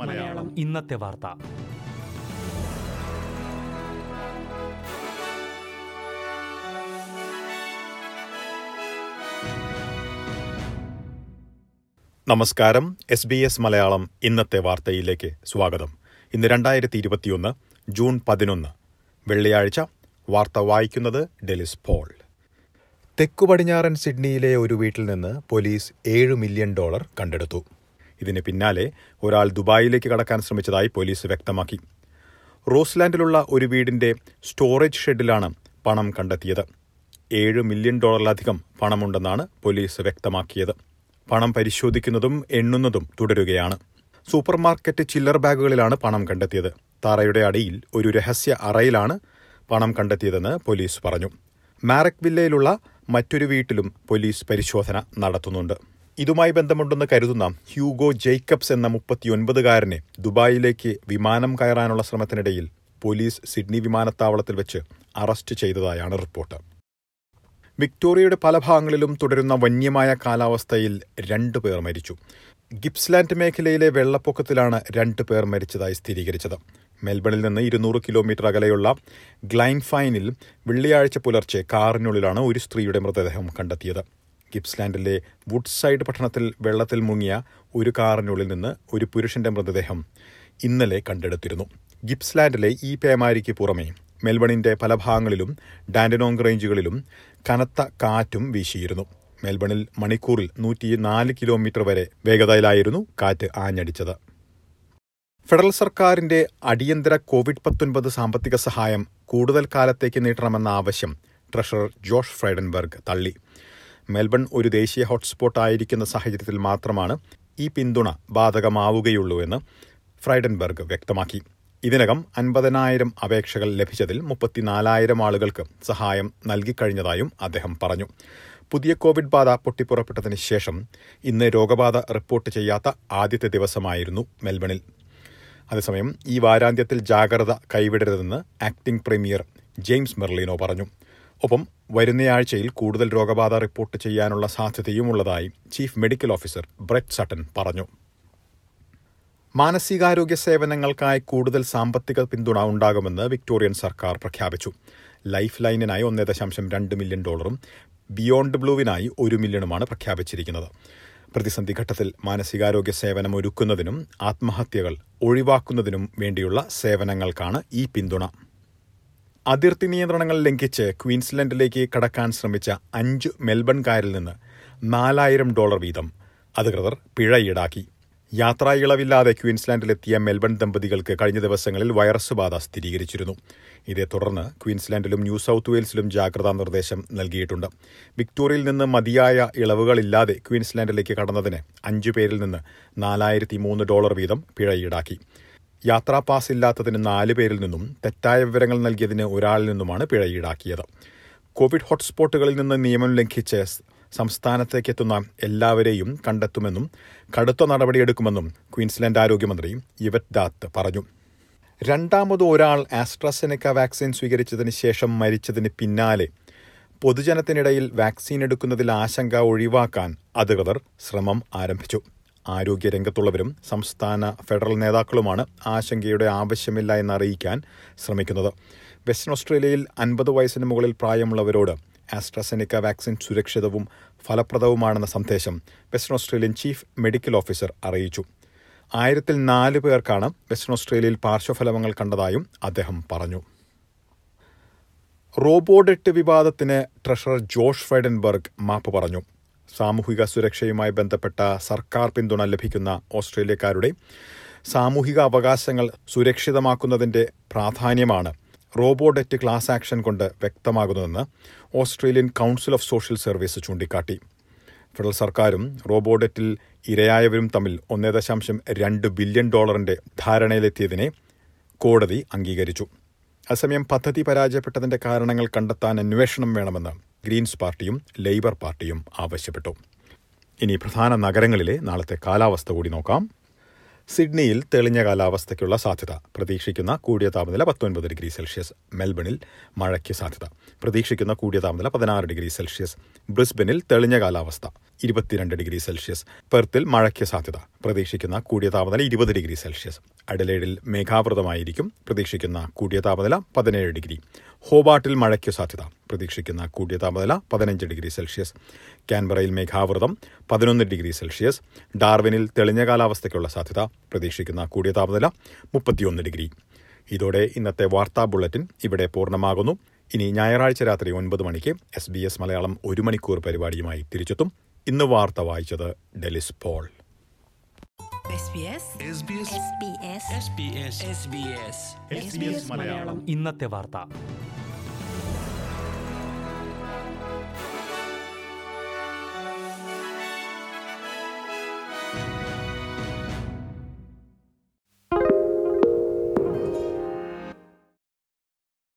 മലയാളം. ഇന്നത്തെ വാർത്ത. നമസ്കാരം. എസ് ബി എസ് മലയാളം ഇന്നത്തെ വാർത്തയിലേക്ക് സ്വാഗതം. ഇന്ന് രണ്ടായിരത്തി ഇരുപത്തിയൊന്ന് ജൂൺ പതിനൊന്ന്. വെള്ളിയാഴ്ച. വാർത്ത വായിക്കുന്നത് ഡെലിസ് പോൾ. തെക്കു പടിഞ്ഞാറൻ സിഡ്നിയിലെ ഒരു വീട്ടിൽ നിന്ന് പോലീസ് ഏഴ് മില്യൺ ഡോളർ കണ്ടെടുത്തു. ഇതിന് പിന്നാലെ ഒരാൾ ദുബായിലേക്ക് കടക്കാൻ ശ്രമിച്ചതായി പോലീസ് വ്യക്തമാക്കി. റോസ്ലാൻഡിലുള്ള ഒരു വീടിന്റെ സ്റ്റോറേജ് ഷെഡിലാണ് പണം കണ്ടെത്തിയത്. ഏഴ് മില്യൺ ഡോളറിലധികം പണമുണ്ടെന്നാണ് പോലീസ് വ്യക്തമാക്കിയത്. പണം പരിശോധിക്കുന്നതും എണ്ണുന്നതും തുടരുകയാണ്. സൂപ്പർമാർക്കറ്റ് ചില്ലർ ബാഗുകളിലാണ് പണം കണ്ടെത്തിയത്. തറയുടെ അടിയിൽ ഒരു രഹസ്യ അറയിലാണ് പണം കണ്ടെത്തിയതെന്ന് പോലീസ് പറഞ്ഞു. മാരക് വില്ലയിലുള്ള മറ്റൊരു വീട്ടിലും പോലീസ് പരിശോധന നടത്തുന്നുണ്ട്. ഇതുമായി ബന്ധമുണ്ടെന്ന് കരുതുന്ന ഹ്യൂഗോ ജേക്കബ്സ് എന്ന മുപ്പത്തിയൊൻപതുകാരനെ ദുബായിലേക്ക് വിമാനം കയറാനുള്ള ശ്രമത്തിനിടയിൽ പോലീസ് സിഡ്നി വിമാനത്താവളത്തിൽ വെച്ച് അറസ്റ്റ് ചെയ്തതായാണ് റിപ്പോർട്ട്. വിക്ടോറിയയുടെ പല ഭാഗങ്ങളിലും തുടരുന്ന വന്യമായ കാലാവസ്ഥയിൽ രണ്ടു പേർ മരിച്ചു. ഗിപ്സ്ലാൻഡ് മേഖലയിലെ വെള്ളപ്പൊക്കത്തിലാണ് രണ്ടു പേർ മരിച്ചതായി സ്ഥിരീകരിച്ചത്. മെൽബണിൽ നിന്ന് ഇരുന്നൂറ് കിലോമീറ്റർ അകലെയുള്ള ഗ്ലൈൻഫൈനിൽ വെള്ളിയാഴ്ച പുലർച്ചെ കാറിനുള്ളിലാണ് ഒരു സ്ത്രീയുടെ മൃതദേഹം കണ്ടെത്തിയത്. ഗിപ്സ്ലാൻഡിലെ വുഡ്സൈഡ് പട്ടണത്തിൽ വെള്ളത്തിൽ മുങ്ങിയ ഒരു കാറിനുള്ളിൽ നിന്ന് ഒരു പുരുഷന്റെ മൃതദേഹം ഇന്നലെ കണ്ടെടുത്തിരുന്നു. ഗിപ്സ്ലാൻഡിലെ ഈ പേമാരിക്ക് പുറമെ മെൽബണിന്റെ പല ഭാഗങ്ങളിലും ഡാൻഡനോങ് റേഞ്ചുകളിലും കനത്ത കാറ്റും വീശിയിരുന്നു. മെൽബണിൽ മണിക്കൂറിൽ നൂറ്റിനാല് കിലോമീറ്റർ വരെ വേഗതയിലായിരുന്നു കാറ്റ് ആഞ്ഞടിച്ചത്. ഫെഡറൽ സർക്കാരിന്റെ അടിയന്തര കോവിഡ് പത്തൊൻപത് സാമ്പത്തിക സഹായം കൂടുതൽ കാലത്തേക്ക് നീട്ടണമെന്ന ആവശ്യം ട്രഷറർ ജോഷ് ഫ്രൈഡൻബർഗ് തള്ളി. മെൽബൺ ഒരു ദേശീയ ഹോട്ട്സ്പോട്ട് ആയിരിക്കുന്ന സാഹചര്യത്തിൽ മാത്രമാണ് ഈ പിന്തുണ ബാധകമാവുകയുള്ളൂ എന്ന് ഫ്രൈഡൻബർഗ് വ്യക്തമാക്കി. ഇതിനകം അൻപതിനായിരം അപേക്ഷകൾ ലഭിച്ചതിൽ മുപ്പത്തിനാലായിരം ആളുകൾക്ക് സഹായം നൽകിക്കഴിഞ്ഞതായും അദ്ദേഹം പറഞ്ഞു. പുതിയ കോവിഡ് ബാധ പൊട്ടിപ്പുറപ്പെട്ടതിന് ശേഷം ഇന്ന് രോഗബാധ റിപ്പോർട്ട് ചെയ്യാത്ത ആദ്യത്തെ ദിവസമായിരുന്നു മെൽബണിൽ. അതേസമയം ഈ വാരാന്ത്യത്തിൽ ജാഗ്രത കൈവിടരുതെന്ന് ആക്ടിംഗ് പ്രീമിയർ ജെയിംസ് മെർലിനോ പറഞ്ഞു. ഒപ്പം വരുന്നയാഴ്ചയിൽ കൂടുതൽ രോഗബാധ റിപ്പോർട്ട് ചെയ്യാനുള്ള സാധ്യതയുമുള്ളതായി chief medical officer Brett Sutton പറഞ്ഞു. മാനസികാരോഗ്യ സേവനങ്ങൾക്കായി കൂടുതൽ സാമ്പത്തിക പിന്തുണ ഉണ്ടാകുമെന്ന് വിക്ടോറിയൻ സർക്കാർ പ്രഖ്യാപിച്ചു. ലൈഫ് ലൈനിനായി ഒന്നേ ദശാംശം രണ്ട് മില്യൺ ഡോളറും ബിയോണ്ട് ബ്ലൂവിനായി ഒരു മില്യണുമാണ് പ്രഖ്യാപിച്ചിരിക്കുന്നത്. പ്രതിസന്ധി ഘട്ടത്തിൽ മാനസികാരോഗ്യ സേവനം ഒരുക്കുന്നതിനും ആത്മഹത്യകൾ ഒഴിവാക്കുന്നതിനും വേണ്ടിയുള്ള സേവനങ്ങൾക്കാണ് ഈ പിന്തുണ. അതിർത്തി നിയന്ത്രണങ്ങൾ ലംഘിച്ച് ക്വീൻസ്ലൻഡിലേക്ക് കടക്കാൻ ശ്രമിച്ച അഞ്ച് മെൽബൺകാരിൽ നിന്ന് നാലായിരം ഡോളർ വീതം അധികൃതർ പിഴ ഈടാക്കി. യാത്രാ ഇളവില്ലാതെ ക്വീൻസ്ലാൻഡിലെത്തിയ മെൽബൺ ദമ്പതികൾക്ക് കഴിഞ്ഞ ദിവസങ്ങളിൽ വൈറസ് ബാധ സ്ഥിരീകരിച്ചിരുന്നു. ഇതേ തുടർന്ന് ക്വീൻസ്ലാൻഡിലും ന്യൂ സൌത്ത് വെയിൽസിലും ജാഗ്രതാ നിർദ്ദേശം നൽകിയിട്ടുണ്ട്. വിക്ടോറിയയിൽ നിന്ന് മതിയായ ഇളവുകളില്ലാതെ ക്വീൻസ്ലാൻഡിലേക്ക് കടന്നതിന് അഞ്ചു പേരിൽ നിന്ന് നാലായിരത്തി മൂന്ന് ഡോളർ വീതം പിഴ ഈടാക്കി. യാത്രാ പാസ് ഇല്ലാത്തതിന് നാല് പേരിൽ നിന്നും തെറ്റായ വിവരങ്ങൾ നൽകിയതിന് ഒരാളിൽ നിന്നുമാണ് പിഴ ഈടാക്കിയത്. കോവിഡ് ഹോട്ട്സ്പോട്ടുകളിൽ നിന്ന് നിയമം ലംഘിച്ച് സംസ്ഥാനത്തേക്ക് എത്തുന്ന എല്ലാവരെയും കണ്ടെത്തുമെന്നും കടുത്ത നടപടിയെടുക്കുമെന്നും ക്വീൻസ്ലൻഡ് ആരോഗ്യമന്ത്രി ഇവറ്റ് ദാത്ത് പറഞ്ഞു. രണ്ടാമത് ഒരാൾ ആസ്ട്രസെനക്ക വാക്സിൻ സ്വീകരിച്ചതിന് ശേഷം മരിച്ചതിന് പിന്നാലെ പൊതുജനത്തിനിടയിൽ വാക്സിൻ എടുക്കുന്നതിൽ ആശങ്ക ഒഴിവാക്കാൻ അധികൃതർ ശ്രമം ആരംഭിച്ചു. ആരോഗ്യരംഗത്തുള്ളവരും സംസ്ഥാന ഫെഡറൽ നേതാക്കളുമാണ് ആശങ്കയുടെ ആവശ്യമില്ല എന്നറിയിക്കാൻ ശ്രമിക്കുന്നത്. വെസ്റ്റേൺ ഓസ്ട്രേലിയയിൽ അൻപത് വയസ്സിന് മുകളിൽ പ്രായമുള്ളവരോട് ആസ്ട്രസെനിക്ക വാക്സിൻ സുരക്ഷിതവും ഫലപ്രദവുമാണെന്ന സന്ദേശം western Australian chief medical officer അറിയിച്ചു. ആയിരത്തിൽ നാല് പേർക്കാണ് വെസ്റ്റേൺ ഓസ്ട്രേലിയയിൽ പാർശ്വഫലങ്ങൾ കണ്ടതായും അദ്ദേഹം പറഞ്ഞു. റോബോഡെറ്റ് വിവാദത്തിന് ട്രഷറർ ജോഷ് ഫൈഡൻബർഗ് മാപ്പ് പറഞ്ഞു. സാമൂഹിക സുരക്ഷയുമായി ബന്ധപ്പെട്ട സർക്കാർ പിന്തുണ ലഭിക്കുന്ന ഓസ്ട്രേലിയക്കാരുടെ സാമൂഹിക അവകാശങ്ങൾ സുരക്ഷിതമാക്കുന്നതിന്റെ പ്രാധാന്യമാണ് റോബോഡെറ്റ് ക്ലാസ് ആക്ഷൻ കൊണ്ട് വ്യക്തമാകുന്നുവെന്ന് Australian council of social service ചൂണ്ടിക്കാട്ടി. ഫെഡറൽ സർക്കാരും റോബോഡെറ്റിൽ ഇരയായവരും തമ്മിൽ ഒന്നേ ദശാംശം രണ്ട് ബില്യൺ ഡോളറിന്റെ ധാരണയിലെത്തിയതിനെ കോടതി അംഗീകരിച്ചു. അസമയം പദ്ധതി പരാജയപ്പെട്ടതിന്റെ കാരണങ്ങൾ കണ്ടെത്താൻ അന്വേഷണം വേണമെന്ന് ഗ്രീൻസ് പാർട്ടിയും ലേബർ പാർട്ടിയും ആവശ്യപ്പെട്ടു. ഇനി പ്രധാന നഗരങ്ങളിലെ നാളത്തെ കാലാവസ്ഥ കൂടി നോക്കാം. സിഡ്നിയിൽ തെളിഞ്ഞ കാലാവസ്ഥയ്ക്കുള്ള സാധ്യത. പ്രതീക്ഷിക്കുന്ന കൂടിയ താപനില പത്തൊൻപത് ഡിഗ്രി സെൽഷ്യസ്. മെൽബണിൽ മഴയ്ക്ക് സാധ്യത. പ്രതീക്ഷിക്കുന്ന കൂടിയ താപനില പതിനാറ് ഡിഗ്രി സെൽഷ്യസ്. ബ്രിസ്ബനിൽ തെളിഞ്ഞ കാലാവസ്ഥ. ഇരുപത്തിരണ്ട് ഡിഗ്രി സെൽഷ്യസ്. പെർത്തിൽ മഴയ്ക്ക് സാധ്യത. പ്രതീക്ഷിക്കുന്ന കൂടിയ താപനില ഇരുപത് ഡിഗ്രി സെൽഷ്യസ്. അഡലേഡിൽ മേഘാവൃതമായിരിക്കും. പ്രതീക്ഷിക്കുന്ന കൂടിയ താപനില പതിനേഴ് ഡിഗ്രി. ഹോബാട്ടിൽ മഴയ്ക്ക് സാധ്യത. പ്രതീക്ഷിക്കുന്ന കൂടിയ താപനില പതിനഞ്ച് ഡിഗ്രി സെൽഷ്യസ്. കാൻബറയിൽ മേഘാവൃതം പതിനൊന്ന് ഡിഗ്രി സെൽഷ്യസ്. ഡാർവിനിൽ തെളിഞ്ഞ കാലാവസ്ഥയ്ക്കുള്ള സാധ്യത. പ്രതീക്ഷിക്കുന്ന കൂടിയ താപനില മുപ്പത്തിയൊന്ന് ഡിഗ്രി. ഇതോടെ ഇന്നത്തെ വാർത്താ ബുള്ളറ്റിൻ ഇവിടെ പൂർണമാകുന്നു. ഇനി ഞായറാഴ്ച രാത്രി ഒൻപത് മണിക്ക് എസ് ബി എസ് മലയാളം ഒരു മണിക്കൂർ പരിപാടിയുമായി തിരിച്ചെത്തും. ഇന്ന് വാർത്ത വായിച്ചത് Delys Paul. SBS SBS SBS SBS SBS ഇന്നത്തെ വാർത്ത.